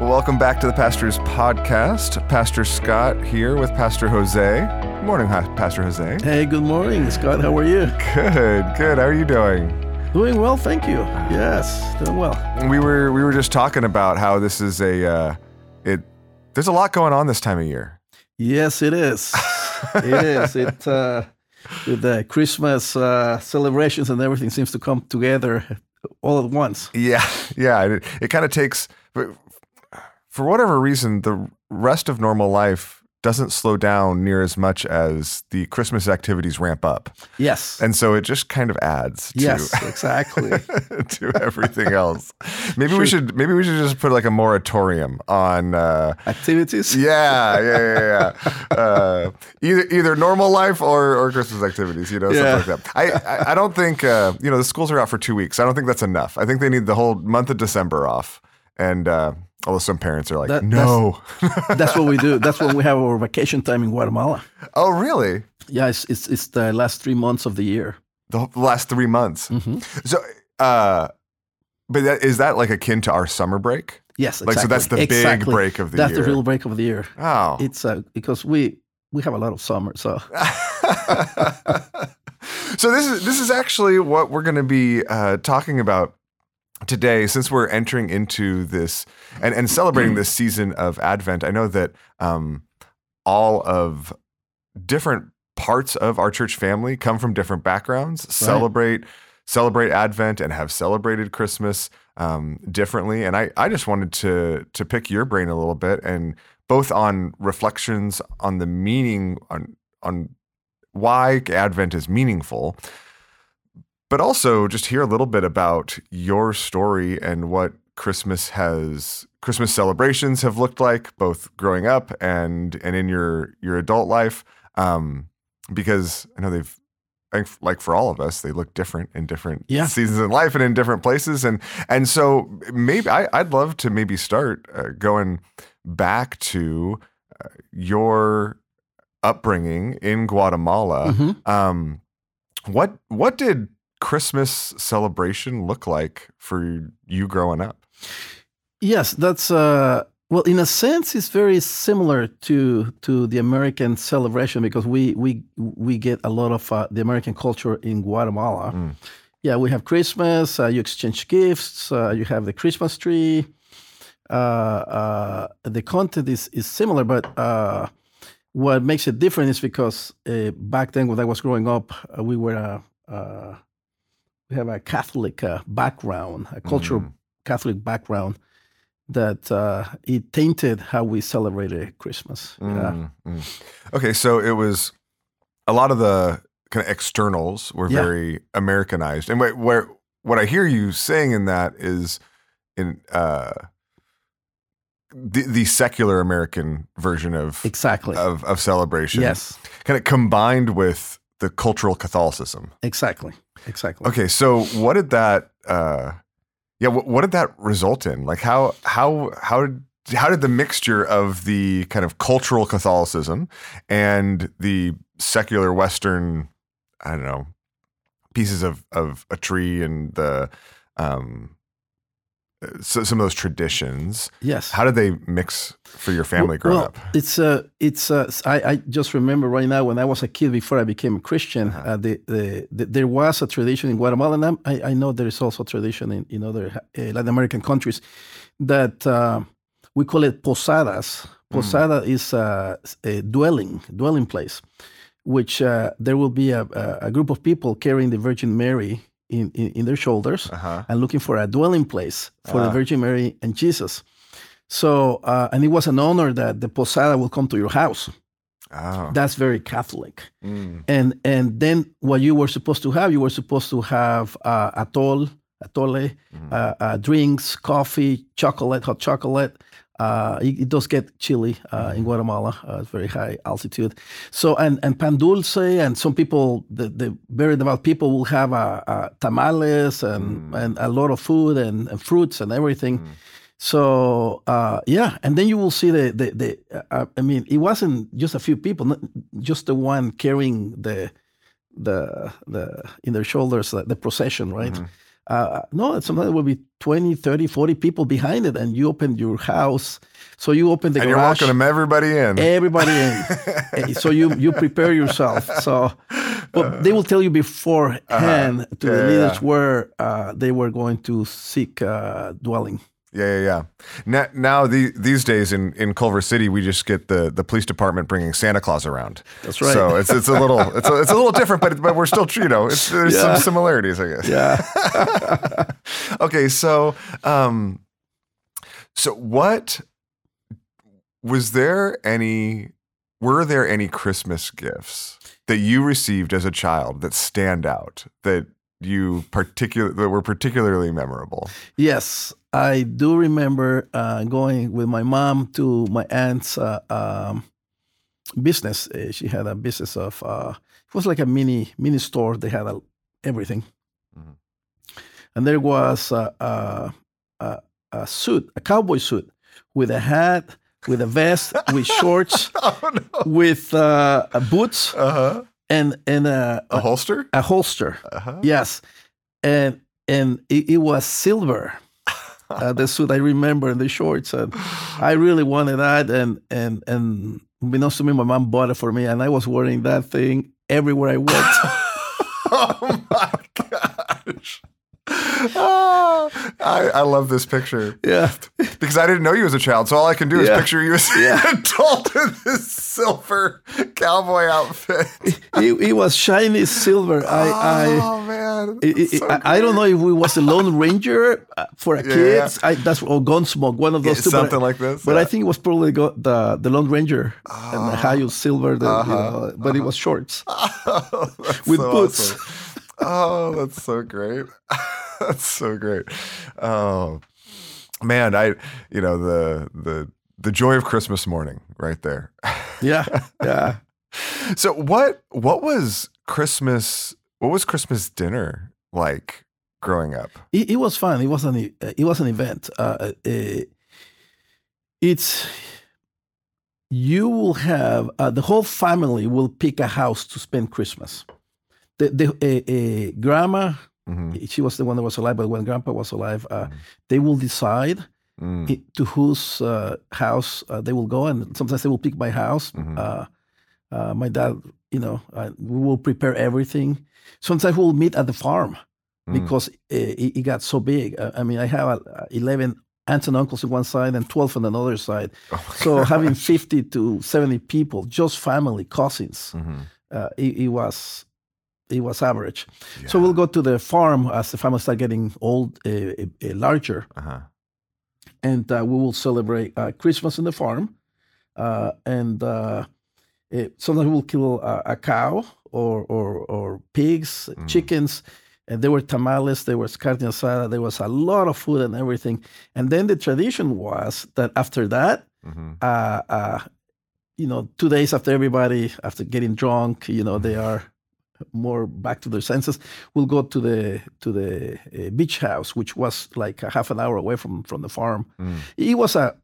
Welcome back to the Pastor's Podcast. Pastor Scott here with Pastor Jose. Good morning, Pastor Jose. Hey, good morning, Scott. How are you? Good, good. How are you doing? Doing well, thank you. Yes, doing well. We were we were just talking about how this is a uh, it. There's a lot going on this time of year. Yes, it is. it is. It uh, with the Christmas uh, celebrations and everything seems to come together all at once. Yeah, yeah. It, it kind of takes, for whatever reason, the rest of normal life doesn't slow down near as much as the Christmas activities ramp up, Yes. and so it just kind of adds to yes, exactly. to everything else. Maybe we should maybe we should just put like a moratorium on. Uh, Activities. yeah, yeah, yeah, yeah. Uh, either either normal life or, or Christmas activities, you know, Yeah. something like that. I, I I don't think uh, you know the schools are out for two weeks. I don't think that's enough. I think they need the whole month of December off. And uh, although some parents are like, That- no, That's what we do. That's when we have our vacation time in Guatemala. oh really? Yeah, it's it's, it's the last three months of the year. The last three months. hmm So, uh, but that, is that like akin to our summer break? Yes, Like, so that's the big break of the That's year. That's the real break of the year. Oh, It's uh, because we we have a lot of summer, so so this is this is actually what we're going to be uh, talking about today, since we're entering into this and, and celebrating this season of Advent. I know that um, all of different parts of our church family come from different backgrounds, celebrate celebrate Advent, and have celebrated Christmas um, differently. And I I just wanted to to pick your brain a little bit and both on reflections on the meaning on on why Advent is meaningful, but also just hear a little bit about your story and what Christmas has Christmas celebrations have looked like, both growing up and and in your your adult life. Um, because I know they've I think like for all of us, they look different in different Yeah. seasons in life and in different places, and and so maybe I, I'd love to maybe start uh, going back to uh, your upbringing in Guatemala. Mhm. Um, what what did Christmas celebration look like for you growing up? Yes, that's uh well in a sense it's very similar to to the American celebration because we we we get a lot of uh, the American culture in Guatemala. Mm. Yeah, we have Christmas, uh, you exchange gifts, uh, you have the Christmas tree. Uh, uh, the content is is similar, but uh, what makes it different is because uh, back then when I was growing up, uh, we were uh, uh, we have a Catholic uh, background, a cultural Mm. Catholic background that uh, it tainted how we celebrated Christmas. Yeah. Mm, mm. Okay, so it was a lot of the kind of externals were Yeah. very Americanized, and where, where what I hear you saying in that is in uh, the the secular American version of Exactly. of, of celebration, yes. kind of combined with the cultural Catholicism. Exactly. Exactly. Okay, so what did that? Uh, yeah, what, what did that result in? Like how how how did how did the mixture of the kind of cultural Catholicism and the secular Western, I don't know, pieces of of a tree and the um, so, some of those traditions. Yes. How did they mix for your family growing well, up? It's uh, it's uh, I, I just remember right now when I was a kid before I became a Christian, Uh-huh. uh, the, the, the there was a tradition in Guatemala, and I I know there is also a tradition in in other uh, Latin American countries that uh, we call it posadas. Mm. Posada is a, a dwelling dwelling place, which uh, there will be a, a, a group of people carrying the Virgin Mary in, in, in their shoulders Uh huh. and looking for a dwelling place for Ah. the Virgin Mary and Jesus. So, uh, and it was an honor that the posada will come to your house. Oh. That's very Catholic. Mm. And and then what you were supposed to have, you were supposed to have uh, atol, atole, Mm. uh, uh, drinks, coffee, chocolate, hot chocolate. Uh, it, it does get chilly uh, in Guatemala. Uh, it's very high altitude. So and and pan dulce and some people, the, the very devout people will have uh, uh, tamales and and a lot of food and, and fruits and everything. So uh, yeah, and then you will see the the, the uh, I mean, it wasn't just a few people, not just the one carrying the the the in their shoulders the, the procession, right? Uh, no, sometimes there will be 20, 30, 40 people behind it, and you open your house. So you open the and you're welcoming everybody in. Everybody in. Eh, so you you prepare yourself. So, but they will tell you beforehand to Uh-huh. Yeah, the leaders yeah. where uh, they were going to seek uh, dwelling. Yeah, yeah, yeah. Now, now the, these days in, in Culver City, we just get the, the police department bringing Santa Claus around. That's right. So it's it's a little it's a, it's a little different, but but we're still you know it's, there's Yeah. some similarities, I guess. Yeah. okay, so um, so what was there any were there any Christmas gifts that you received as a child that stand out that you particular that were particularly memorable? Yes, I do remember uh, going with my mom to my aunt's uh, um, business. Uh, she had a business of uh, it was like a mini mini store. They had a, everything, Mhm. and there was a, a, a, a suit, a cowboy suit, with a hat, with a vest, with shorts, Oh no. with uh, boots, Uh-huh. And and a, A holster? a holster. Uh-huh. Yes, and and it, it was silver. Uh, the suit I remember and the shorts, and I really wanted that. And and and unbeknownst to me, my mom bought it for me, and I was wearing that thing everywhere I went. oh my gosh. Oh, I, I love this picture yeah, because I didn't know you as a child, so all I can do is Yeah. picture you as Yeah. an adult in this silver cowboy outfit. it, it was shiny silver. I I. oh man, It, so I, I don't know if we was a Lone Ranger uh, for a Yeah, kids. I, that's or Gunsmoke, one of those two. something but, like this. but yeah. I think it was probably the the Lone Ranger and the Hi-Yo silver. The, Uh-huh, know, but it was shorts. Oh, With so boots. awesome. Oh, that's so great. that's so great. Oh man, I you know the the the joy of Christmas morning right there. Yeah, yeah. So what what was Christmas what was Christmas dinner like growing up? It, it was fun. It was an it was an event. Uh, uh, it's you will have uh, the whole family will pick a house to spend Christmas. The the uh, uh, grandma Mhm. she was the one that was alive, but when grandpa was alive, uh, Mhm. they will decide Mm. i- to whose uh, house uh, they will go, and sometimes they will pick my house. Mhm. Uh, uh, my dad, you know, uh, we will prepare everything. Sometimes we'll meet at the farm Mm. because it, it got so big. I mean, I have uh, 11 aunts and uncles on one side and 12 on another side. Oh So gosh. having 50 to 70 people, just family, cousins, it, it was it was average. So we'll go to the farm as the family start getting old, uh, uh, uh, larger, Uh-huh. and uh, we will celebrate uh, Christmas in the farm. Uh, and uh, eh, sometimes we will kill a, a cow or or, or pigs, Mm. chickens. And there were tamales, there was carne asada, there was a lot of food and everything. And then the tradition was that after that, Mhm. uh, uh, you know, two days after everybody, after getting drunk, you know, they are more back to their senses. We'll go to the to the uh, beach house, which was like a half an hour away from from the farm. Mm. It was a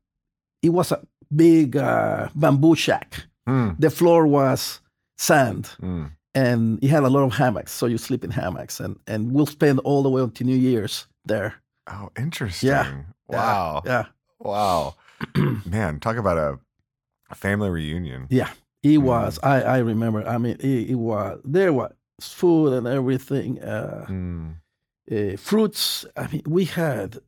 it was a big uh, bamboo shack. Mm. The floor was sand, Mm. and it had a lot of hammocks. So you sleep in hammocks, and and we'll spend all the way until New Year's there. Oh, interesting. Yeah. Wow. Yeah, Wow. Man, talk about a family reunion. yeah. It was. I I remember. I mean, it, it was. There was food and everything. Uh, Mm. uh, fruits. I mean, we had.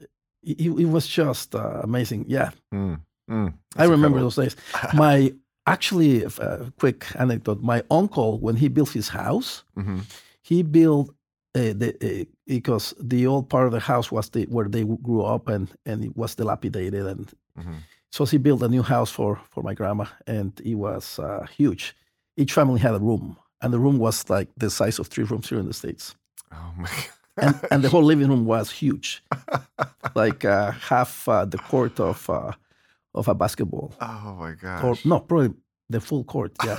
It, it was just uh, amazing. Yeah, Mm. Mm. I remember incredible. those days. My actually, a quick anecdote. My uncle, when he built his house, Mhm. he built uh, the uh, because the old part of the house was the where they grew up and and it was dilapidated and Mhm. So he built a new house for for my grandma and it was uh, huge. Each family had a room and the room was like the size of three rooms here in the states. Oh my And, and the whole living room was huge, like uh, half uh, the court of uh, of a basketball, Oh my god! or no, probably the full court. Yeah,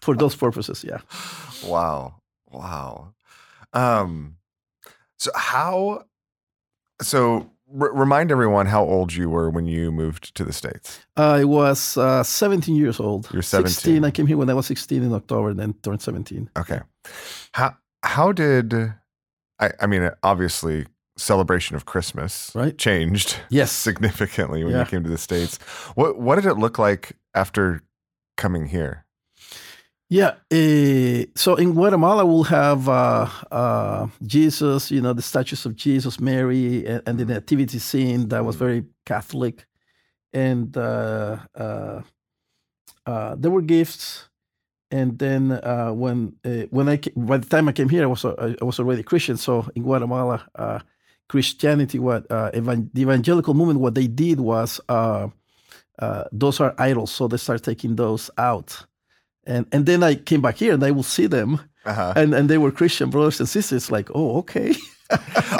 for those purposes. Yeah. wow. Wow. Um so how so r- remind everyone how old you were when you moved to the states. I was uh, 17 years old. You're 17. 16. I came here when I was 16 in October, and then turned 17. Okay. How how did I, I mean, obviously, celebration of Christmas Right. changed Yes. significantly when Yeah. you came to the states. What what did it look like after coming here? Yeah. eh, so in Guatemala, we'll have uh, uh, Jesus, you know, the statues of Jesus, Mary, and, and the nativity scene that was very Catholic. And uh, uh, uh, there were gifts. And then uh, when uh, when I ca- by the time I came here, I was uh, I was already Christian. So in Guatemala, uh, Christianity, what uh, evan- the evangelical movement, what they did was uh, uh, those are idols, so they start taking those out. And and then I came back here and I will see them, Uh-huh. and and they were Christian brothers and sisters. Like, oh, okay.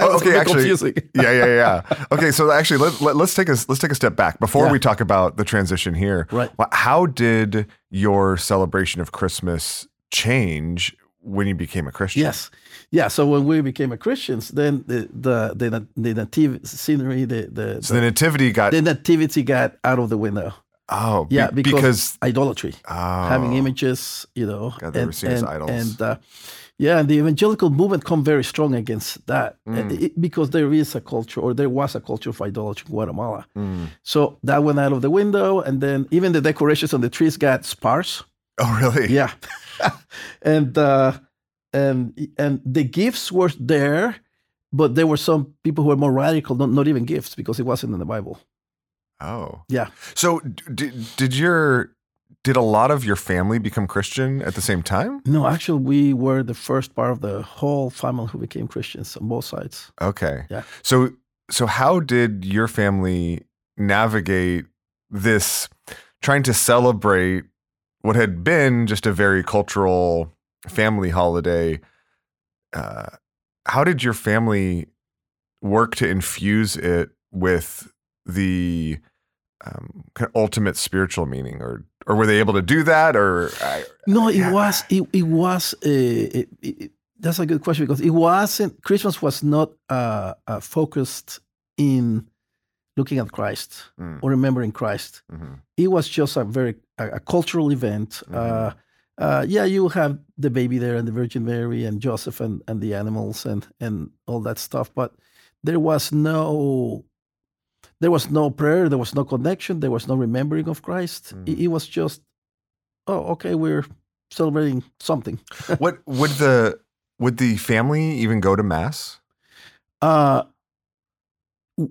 Oh, okay, actually, yeah, yeah, yeah. Okay, so actually, let, let, us take a let's take a step back before Yeah. we talk about the transition here. Right. How did your celebration of Christmas change when you became a Christian? Yes, yeah. So when we became a Christians, then the the the, the native scenery, the the, So the nativity got the nativity got out of the window. Oh be- Yeah, because, because idolatry, oh, having images, you know, God, they were seen as idols. And uh, yeah, and the evangelical movement come very strong against that Mm. it- because there is a culture, or there was a culture of idolatry in Guatemala. Mm. So that went out of the window, and then even the decorations on the trees got sparse. Oh really? Yeah, and uh, and and the gifts were there, but there were some people who were more radical, not, not even gifts because it wasn't in the Bible. Oh. Yeah. So did did your did a lot of your family become Christian at the same time? No, actually, we were the first part of the whole family who became Christians on both sides. Okay. Yeah. So so how did your family navigate this trying to celebrate what had been just a very cultural family holiday? Uh, how did your family work to infuse it with the um, kind of ultimate spiritual meaning, or or were they able to do that? Or I, No, it Yeah. was it, it was uh, it, it, that's a good question because it wasn't Christmas was not uh, uh, focused in looking at Christ Mm. or remembering Christ. mhm. It was just a very a, a cultural event. Mhm. Uh, uh, yeah, you have the baby there and the Virgin Mary and Joseph and, and the animals and and all that stuff, but there was no there was no prayer, there was no connection, there was no remembering of Christ. Mm. It, it was just oh, okay, we're celebrating something. what would the would the family even go to mass? Uh,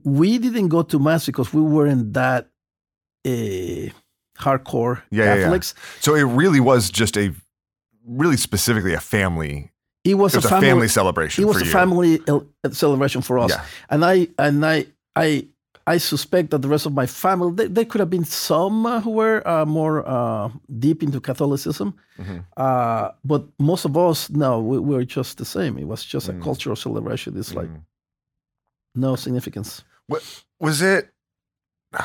we didn't go to mass because we weren't that uh, hardcore Yeah, yeah, yeah. So it really was just a really specifically a family. It was, It was a a family, family celebration It was a you. family celebration for us, Yeah. and I and I I I suspect that the rest of my family there, there could have been some uh, who were uh, more uh, deep into Catholicism, Mhm. uh, but most of us no, we, we were just the same. It was just Mm. a cultural celebration. It's like Mm. no significance. What was it?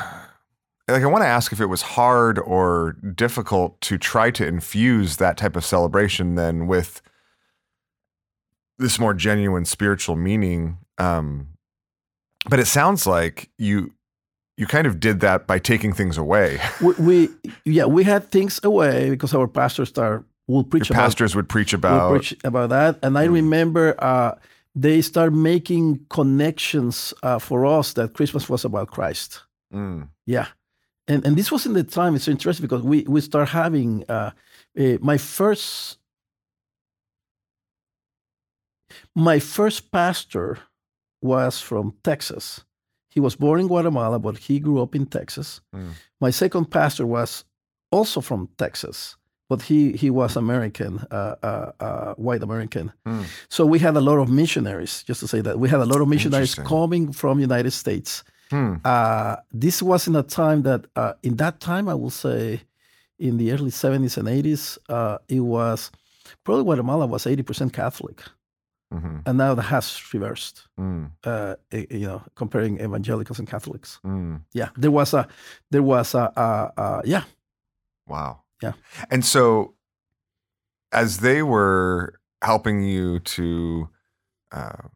Like I want to ask if it was hard or difficult to try to infuse that type of celebration then with this more genuine spiritual meaning. Um, but it sounds like you you kind of did that by taking things away. we, we yeah we had things away because our pastors start will preach Your about pastors would preach about preach about that and i Mm. remember uh, they start making connections uh, for us that christmas was about christ Mm, yeah and and this was in the time it's interesting because we we start having uh, uh, my first my first pastor was from texas. He was born in guatemala but he grew up in texas. Mm. my second pastor was also from texas but he he was american uh, uh, uh, white american. Mm. so we had a lot of missionaries just to say that. We had a lot of missionaries coming from united states. Uh, this was in a time that, uh, in that time, I will say, in the early 70s and 80s, uh, it was probably Guatemala was 80% Catholic, Mhm. and now that has reversed. Mm. Uh, eh, you know, comparing evangelicals and Catholics. Mm. Yeah, there was a, there was a, uh, uh, yeah, Wow. Yeah. And so, as they were helping you to uh,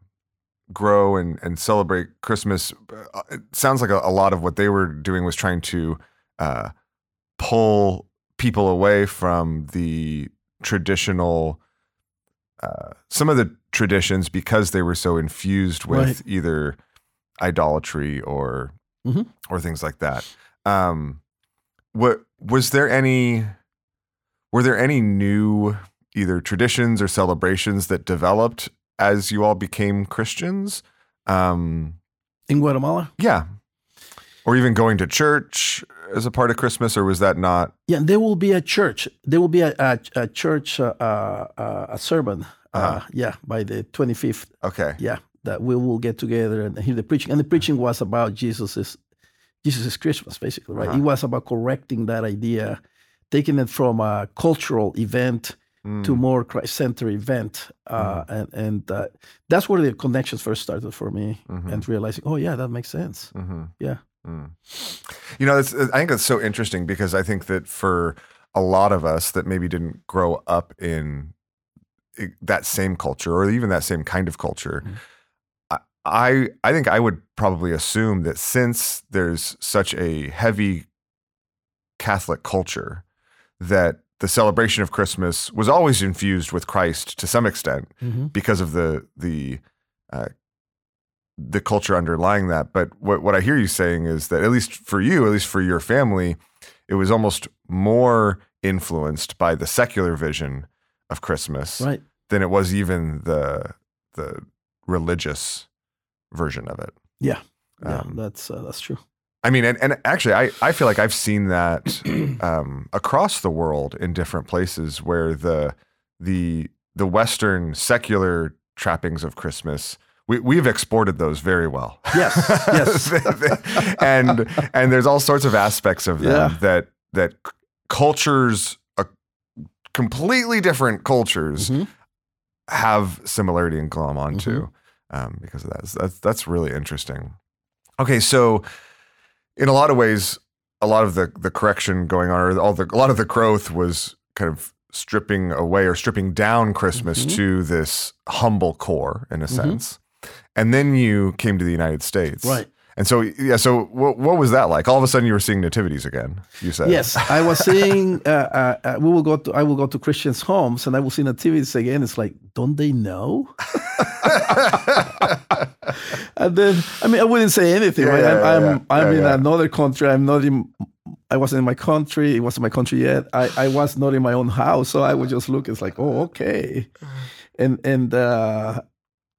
grow and, and celebrate Christmas, uh, it sounds like a, a lot of what they were doing was trying to uh, pull people away from the traditional, uh, some of the traditions because they were so infused with Right. either idolatry or Mhm. or things like that. Um, what was there any? Were there any new either traditions or celebrations that developed as you all became Christians? Um, In Guatemala, yeah, or even going to church as a part of Christmas, or was that not? yeah, there will be a church. There will be a, a, a church, uh, uh, a sermon. Uh Uh-huh. yeah, by the 25th. Okay, Yeah, that we will get together and hear the preaching. And the preaching was about Jesus's Jesus's Christmas, basically, right? Uh-huh. It was about correcting that idea, taking it from a cultural event Mm, to more Christ-centered event, uh, and and uh, that's where the connections first started for me, mhm. and realizing, oh yeah, that makes sense. hmm Yeah. Mm. You know, it's, I think that's so interesting because I think that for a lot of us that maybe didn't grow up in that same culture or even that same kind of culture, Mhm. I, I I think I would probably assume that since there's such a heavy Catholic culture, that the celebration of Christmas was always infused with Christ to some extent Mm-hmm. because of the the uh, the culture underlying that. But what what I hear you saying is that at least for you, at least for your family, it was almost more influenced by the secular vision of Christmas Right. than it was even the the religious version of it. Yeah. Yeah. Um, that's uh, that's true. I mean, and, and actually, I, I feel like I've seen that um, across the world in different places where the the the Western secular trappings of Christmas we we've exported those very well. Yes, yes. and and there's all sorts of aspects of them Yeah. that that cultures, completely different cultures, Mhm. have similarity in glom Mm-hmm. onto um, because of that. So That's that's really interesting. Okay, so in a lot of ways, a lot of the the correction going on, or all the a lot of the growth was kind of stripping away or stripping down Christmas Mhm. to this humble core in a Mhm. sense. And then you came to the United States, Right. And so, yeah. So, what, what was that like? All of a sudden, you were seeing nativities again. You said, Yes, I was seeing. Uh, uh, uh, we will go to. I will go to Christians' homes, and I will see nativities again. It's like, don't they know? and then, I mean, I wouldn't say anything. Yeah, right? yeah, I'm, yeah, I'm, I'm yeah, in yeah. another country. I'm not in. I wasn't in my country. It wasn't my country yet. I, I was not in my own house, so I would just look. It's like, oh, okay, and and uh,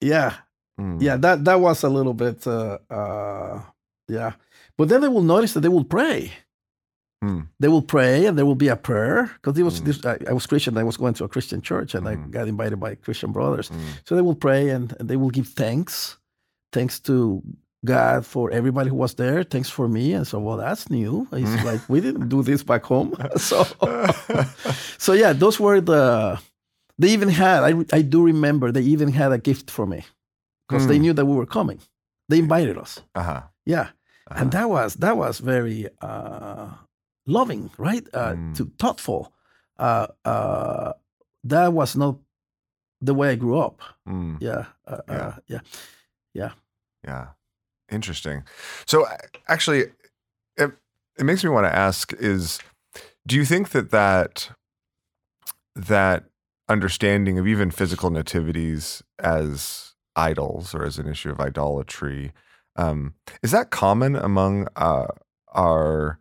yeah, Mm. yeah. That that was a little bit, uh, uh, yeah. But then they will notice that they will pray Hmm. they will pray and there will be a prayer because it was Mm. this, I, I was Christian. I was going to a Christian church and I Mhm. got invited by Christian brothers. Mm. So they will pray and, and they will give thanks, thanks to God for everybody who was there. Thanks for me. And so, well, that's new. It's Mm. like we didn't do this back home. so, so yeah, those were the. They even had. I I do remember they even had a gift for me because they Mm. knew that we were coming. They invited us. uh-huh. Yeah Uh-huh. and that was that was very uh, loving, right? Uh, Mm. To thoughtful. Uh, uh, that was not the way I grew up. Mm. Yeah, uh, Yeah. Uh, yeah. Yeah. Interesting. So actually it, it makes me want to ask is do you think that that that understanding of even physical nativities as idols or as an issue of idolatry um, is that common among uh, our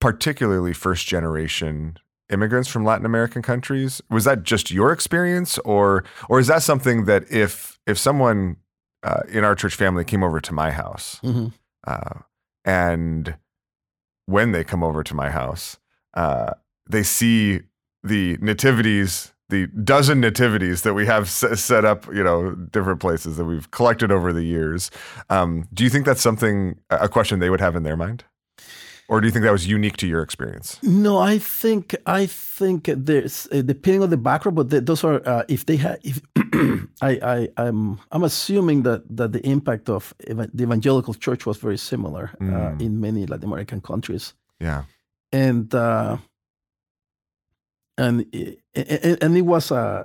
particularly first generation immigrants from Latin American countries? Was that just your experience, or or is that something that if if someone uh, in our church family came over to my house, hmm uh, and when they come over to my house, uh, they see the nativities, the dozen nativities that we have set up, you know, different places that we've collected over the years. Um, do you think that's something, a question they would have in their mind? Or do you think that was unique to your experience? No, I think I think there's uh, depending on the background, but the, those are uh, if they had if I I I'm I'm assuming that that the impact of eva- the evangelical church was very similar uh, Mm. in many Latin American countries. Yeah. and uh, and and it was uh,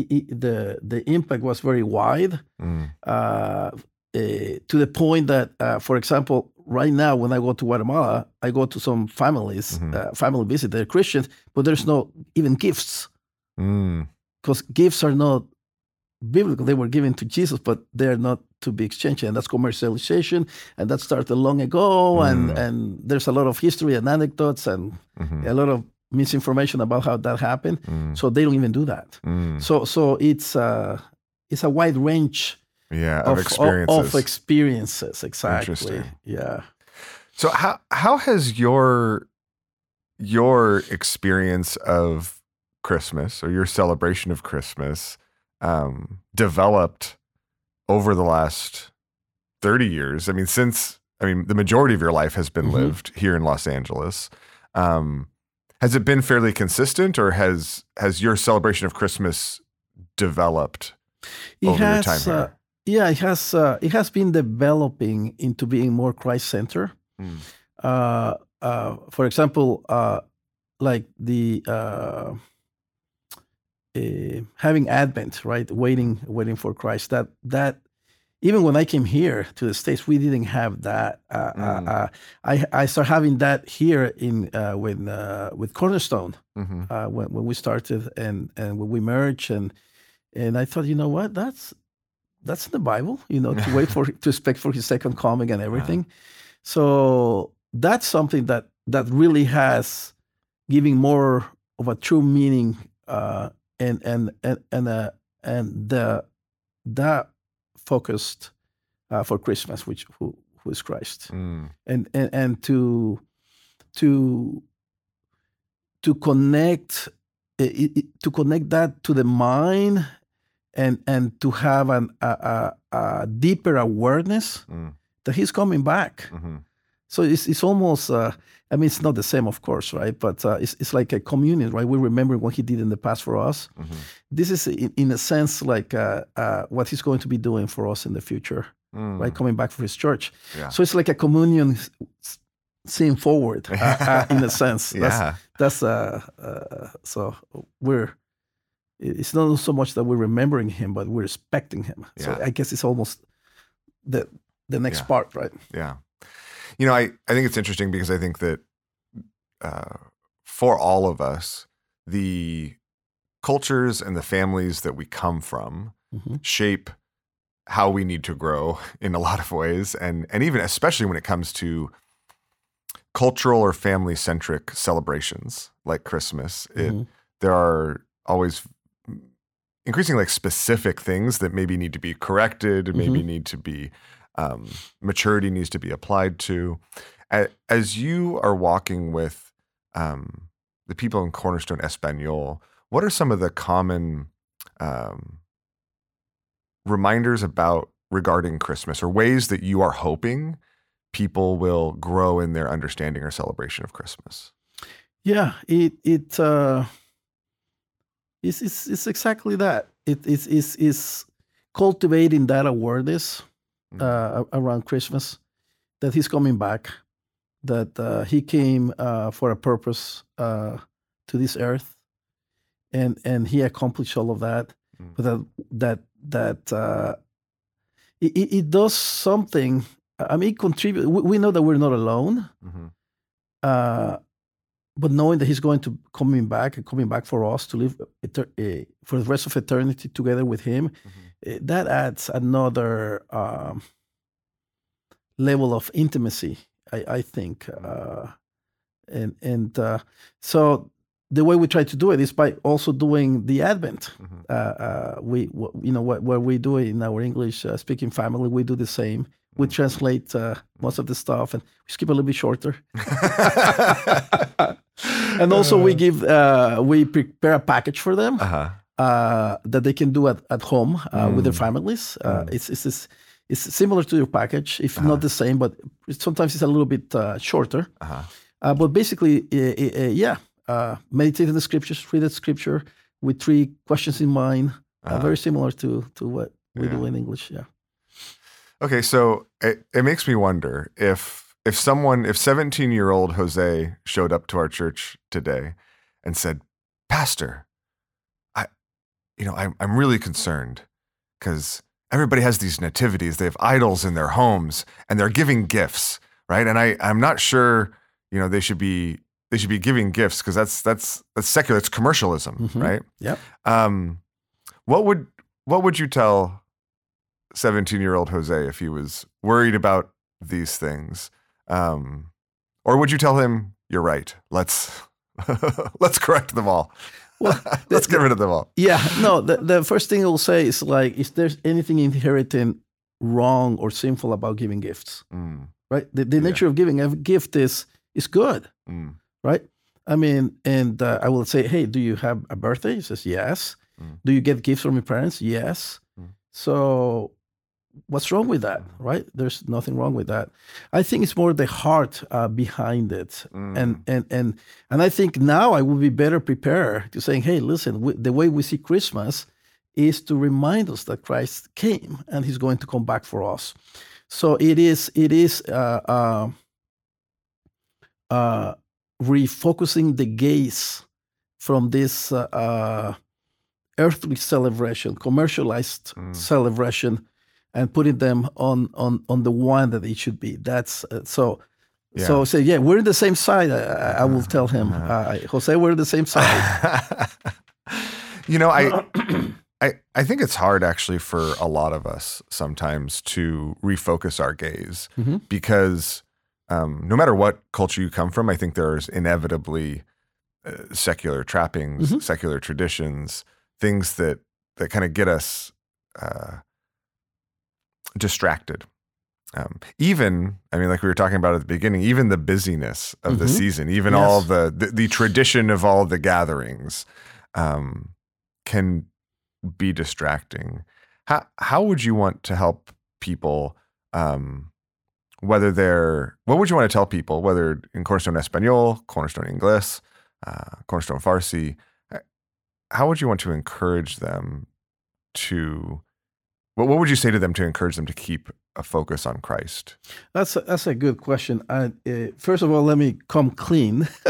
i- i- the the impact was very wide Mm. uh, eh, to the point that, uh, for example, right now when I go to Guatemala, I go to some families, Mhm. uh, family visit. They're Christians, but there's no even gifts Mm. because gifts are not biblical. They were given to Jesus, but they're not to be exchanged, and that's commercialization, and that started long ago. And and there's a lot of history and anecdotes and Mhm. a lot of misinformation about how that happened. Mm. So they don't even do that. Mm. So so it's uh it's a wide range Yeah, of of experiences. Of, experiences, exactly. Interesting. Yeah. So how how has your your experience of Christmas or your celebration of Christmas um, developed over the last thirty years? I mean, since I mean the majority of your life has been Mhm. lived here in Los Angeles. Um, has it been fairly consistent, or has has your celebration of Christmas developed It over your has time uh, here? yeah, it has uh, it has been developing into being more Christ centered. Mm. uh, uh, for example, uh, like the uh, eh, having Advent, right? Waiting, waiting for Christ. That that even when I came here to the states, we didn't have that. Uh, Mm. uh, uh, I I started having that here in uh, when uh, with Cornerstone hmm uh, when when we started and and when we merged and and I thought, you know what, that's that's in the Bible, you know, to wait for to expect for His second coming and everything. So that's something that that really has giving more of a true meaning uh, and and and and uh, and the that focused uh, for Christmas, which who who is Christ Mm. and and, and to to to connect to connect that to the mind and and to have an, a, a, a deeper awareness Mm. that he's coming back hmm so it's, it's almost uh, i mean it's not the same of course right but uh, it's, it's like a communion right we remember what he did in the past for us hmm this is in, in a sense like uh, uh, what he's going to be doing for us in the future Mm. right coming back for his church Yeah. so it's like a communion seeing forward uh, uh, in a sense that's yeah. that's uh, uh so we're it's not so much that we're remembering him but we're respecting him so i guess it's almost the the next Yeah. part right Yeah. You know, I, I think it's interesting because I think that uh, for all of us, the cultures and the families that we come from Mhm. shape how we need to grow in a lot of ways. And, and even especially when it comes to cultural or family centric celebrations like Christmas, it, Mhm. there are always increasingly like specific things that maybe need to be corrected, maybe need to be um, maturity needs to be applied to. As you are walking with um, the people in Cornerstone Espanol, what are some of the common um, reminders about regarding Christmas or ways that you are hoping people will grow in their understanding or celebration of Christmas? yeah it it uh it's it's, it's exactly that it is is is cultivating that awareness. Uh, around Christmas that he's coming back, that uh, he came uh, for a purpose uh, to this earth, and and he accomplished all of that. Mm. But that that that uh, it, it does something. I mean, it contribute. We, we know that we're not alone, Mhm. uh, but knowing that he's going to coming back and coming back for us to live eter- eh, for the rest of eternity together with him, Mhm. Eh, that adds another um, level of intimacy. I, I think, uh, and and uh, so the way we try to do it is by also doing the Advent. Mhm. Uh, uh, we w- you know what what we do in our English uh, speaking family, we do the same. We Mm. translate uh, most of the stuff and we skip a little bit shorter. and also we give uh, we prepare a package for them uh-huh. Uh, that they can do at, at home uh, with their Mm. families. Uh, Mm. It's it's it's it's similar to your package, if Uh-huh. not the same, but sometimes it's a little bit uh, shorter. Uh-huh. Uh, but basically, yeah, uh, meditate in the scriptures, read the scripture with three questions in mind. Uh, Uh-huh. very similar to to what we do in English. Yeah. Okay, so it, it makes me wonder if if someone if 17 year old Jose showed up to our church today and said, Pastor, you know, I'm I'm really concerned because everybody has these nativities, they have idols in their homes and they're giving gifts, right? And I, I'm not sure, you know, they should be they should be giving gifts because that's that's that's secular, it's commercialism, Mhm. right? Yep. Um, what would what would you tell 17 year old Jose if he was worried about these things? Um, or would you tell him, you're right, let's, let's correct them all? Well, let's get rid of them all. Yeah, no, the, the first thing I'll say is like, is there anything inherent wrong or sinful about giving gifts? Mm. Right? The, the nature yeah. of giving a gift is is good. Mm. Right? I mean, and uh, I will say, hey, do you have a birthday? He says, yes. Mm. Do you get gifts from your parents? Yes. Mm. So what's wrong with that right there's nothing wrong with that i think it's more the heart uh, behind it mm. and and and and i think now i will be better prepared to saying hey listen we, the way we see christmas is to remind us that christ came and he's going to come back for us so it is it is uh, uh, uh refocusing the gaze from this uh, uh, earthly celebration commercialized mm. celebration and putting them on on on the one that it should be. That's uh, so. Yeah. So say, yeah, we're in the same side. I, I will tell him, uh-huh. uh, Jose, we're in the same side. you know, I, I, I think it's hard actually for a lot of us sometimes to refocus our gaze mm-hmm. because um, no matter what culture you come from, I think there's inevitably uh, secular trappings, mm-hmm. secular traditions, things that that kind of get us uh, distracted. Um, even, I mean, like we were talking about at the beginning, even the busyness of mm-hmm. the season, even yes. all the, the, the tradition of all the gatherings, um, can be distracting. How how would you want to help people? Um, whether they're what would you want to tell people? Whether in Cornerstone Espanol, Cornerstone English, uh, Cornerstone Farsi, uh, how would you want to encourage them to what, what would you say to them to encourage them to keep a focus on Christ? That's a, that's a good question. uh, first of all, let me come clean.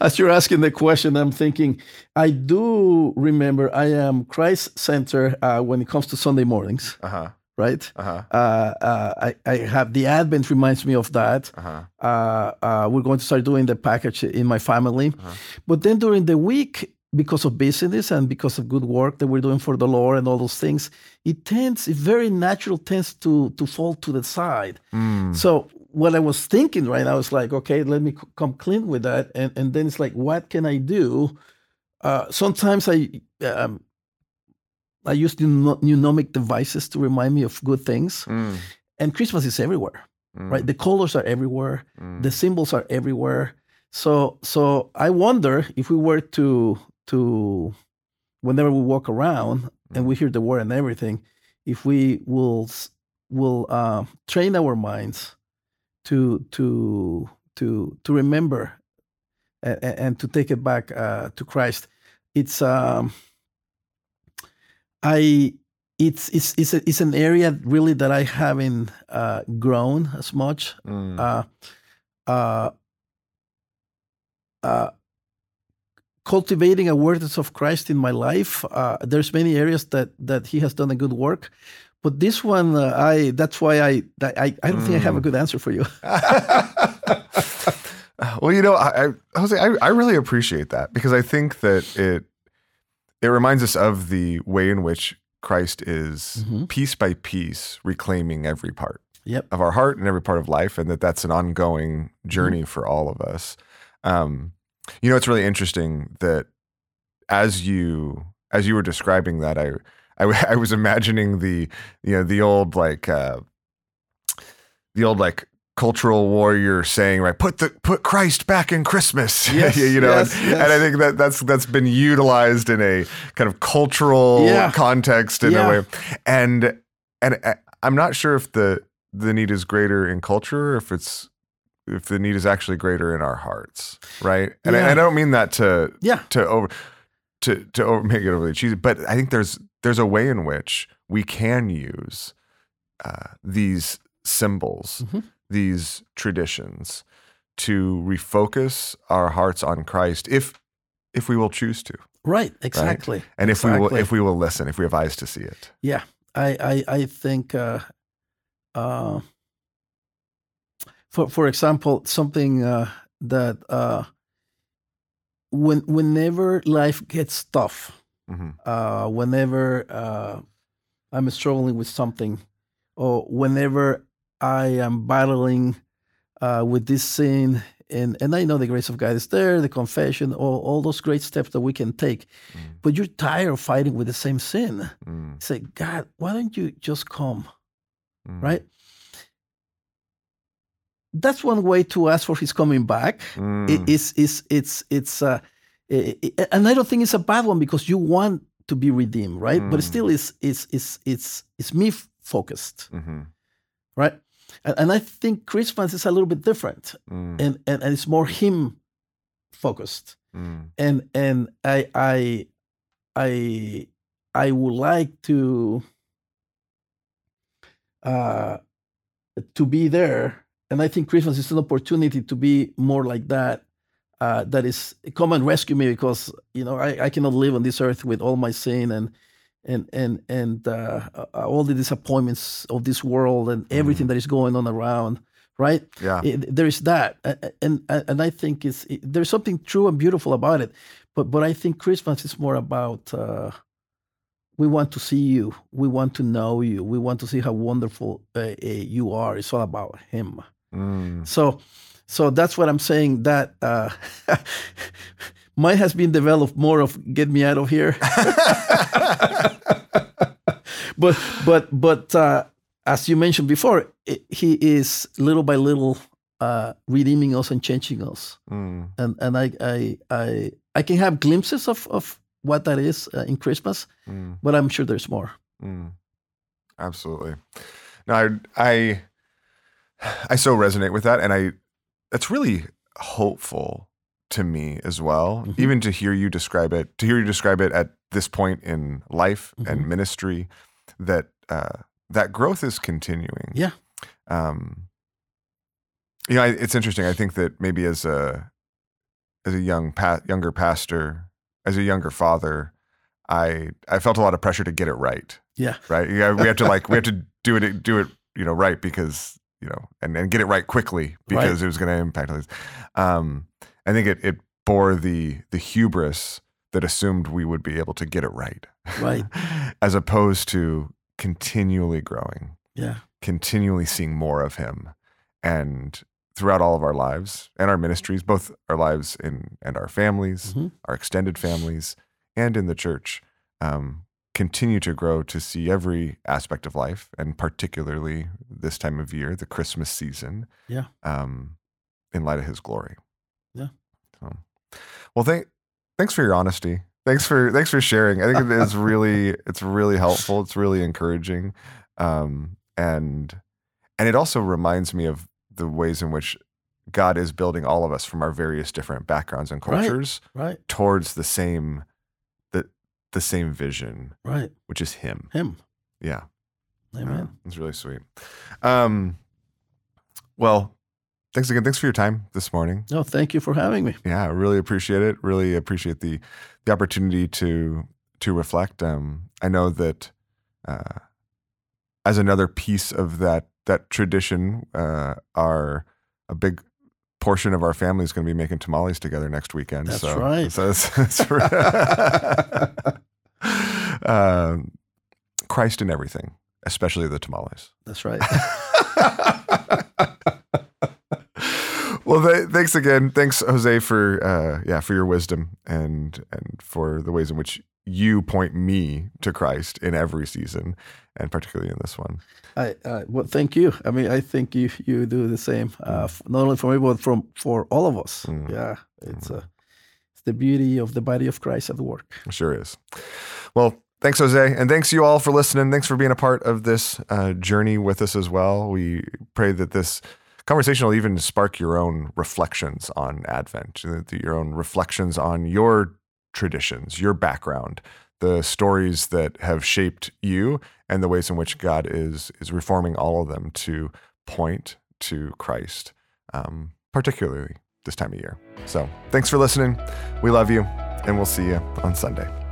As you're asking the question, I'm thinking I do remember I am Christ center uh, when it comes to Sunday mornings. Uh-huh. Right. Uh-huh. Uh, uh I, I have the Advent reminds me of that. Uh-huh. Uh, uh, we're going to start doing the package in my family, uh-huh. but then during the week because of business and because of good work that we're doing for the Lord and all those things, it tends, it very natural tends to to fall to the side. Mm. So what I was thinking right now is like, okay, let me come clean with that, and and then it's like, what can I do? Uh, sometimes I um, I use mnemonic devices to remind me of good things, mm. and Christmas is everywhere, mm. right? The colors are everywhere, mm. the symbols are everywhere. So so I wonder if we were to to whenever we walk around and we mm-hmm. hear the word and everything, if we will will uh, train our minds to to to to remember and, and to take it back uh, to Christ, it's um, I it's it's it's, a, it's an area really that I haven't uh, grown as much. Mm. Uh, uh, uh cultivating awareness of Christ in my life. Uh, there's many areas that that He has done a good work, but this one, uh, I that's why I I, I don't mm. think I have a mm. good answer for you. well, you know, I, I Jose, I, I really appreciate that because I think that it it reminds us of the way in which Christ is mm-hmm. piece by piece reclaiming every part yep. of our heart and every part of life, and that that's an ongoing journey mm-hmm. for all of us. Um, you know, it's really interesting that as you as you were describing that, I I, I was imagining the you know the old like uh, the old like cultural warrior saying right put the put Christ back in Christmas yes, you know yes, and, yes. and, I think that that's that's been utilized in a kind of cultural yeah. context in yeah. a way and and uh, I'm not sure if the the need is greater in culture or if it's if the need is actually greater in our hearts, right? And, yeah. I, I, don't mean that to yeah to over to to over, make it overly cheesy, but I think there's there's a way in which we can use uh, these symbols, mm-hmm. these traditions, to refocus our hearts on Christ, if if we will choose to. Right. Exactly. Right? And exactly. if we will if we will listen, if we have eyes to see it. Yeah. I I, I think. Uh, uh, for for example, something uh, that uh, when whenever life gets tough, Mhm. uh, whenever uh, I'm struggling with something, or whenever I am battling uh, with this sin, and and I know the grace of God is there, the confession, all, all those great steps that we can take, Mm. but you're tired of fighting with the same sin. Mm. Say, God, why don't you just come, Mm. right? That's one way to ask for His coming back. Mm. It- it's it's it's it's uh, and I don't think it's a bad one because you want to be redeemed, right? But Mm. still, it's it's it's it's it's me focused, Mhm. right? And, and I think Christmas is a little bit different, Mm. and and, and it's more Him focused, Mm. and and I I I I would like to uh to be there, and I think Christmas is an opportunity to be more like that. Uh, that is come and rescue me because you know I, I cannot live on this earth with all my sin and and and and uh, uh, all the disappointments of this world and everything that is going on around right? Yeah. it, there is that. And and I think it's it, there's something true and beautiful about it. But but I think Christmas is more about uh, we want to see you. We want to know you. We want to see how wonderful uh, uh, you are. It's all about him Mm. so so that's what I'm saying that uh, mine has been developed more of get me out of here but but but uh, as you mentioned before i he is little by little uh, redeeming us and changing us Mm. and and I I I, I can have glimpses of of what that is uh, in Christmas Mm. but I'm sure there's more Mm. Absolutely. No, I, I, I so resonate with that, and I, that's really hopeful to me as well. Mhm. Even to hear you describe it, to hear you describe it at this point in life and Mhm. ministry, that uh, that growth is continuing. Yeah. Um. You know, I, it's interesting. I think that maybe as a, as a young pa- younger pastor, as a younger father, I I felt a lot of pressure to get it right yeah right? Yeah, we have to like we have to do it do it you know right because you know and, and get it right quickly because it was going to impact others. Um, I think it it bore the the hubris that assumed we would be able to get it right, Right. as opposed to continually growing, yeah continually seeing more of Him, and throughout all of our lives and our ministries, both our lives in and our families, Mhm. our extended families, and in the church, um, continue to grow to see every aspect of life, and particularly this time of year, the Christmas season, Yeah. um, in light of His glory. Yeah. So, well, thank, thanks for your honesty. Thanks for thanks for sharing. I think it is really it's really helpful. It's really encouraging, um, and and it also reminds me of the ways in which God is building all of us from our various different backgrounds and Right. cultures right towards the same the the same vision, right which is Him. him Yeah, amen it's really sweet. Um, well, thanks again. Thanks for your time this morning. no thank you for having me Yeah, I really appreciate it. Really appreciate the the opportunity to to reflect. Um, I know that uh, as another piece of that that tradition, uh, our a big portion of our family is going to be making tamales together next weekend. That's so, right. So it's, it's right. um, Christ in everything, especially the tamales. that's right well, th- thanks again. Thanks, José, for uh, yeah for your wisdom and and for the ways in which you point me to Christ in every season, and particularly in this one. I, I well, thank you. I mean, I think you you do the same. Uh, f- not only for me, but from for all of us. Mm. Yeah, it's uh, it's the beauty of the body of Christ at work. It sure is. Well, thanks, José, and thanks you all for listening. Thanks for being a part of this uh, journey with us as well. We pray that this conversation will even spark your own reflections on Advent, your own reflections on your traditions, your background, the stories that have shaped you, and the ways in which God is is reforming all of them to point to Christ, um, particularly this time of year. So, thanks for listening. We love you, and we'll see you on Sunday.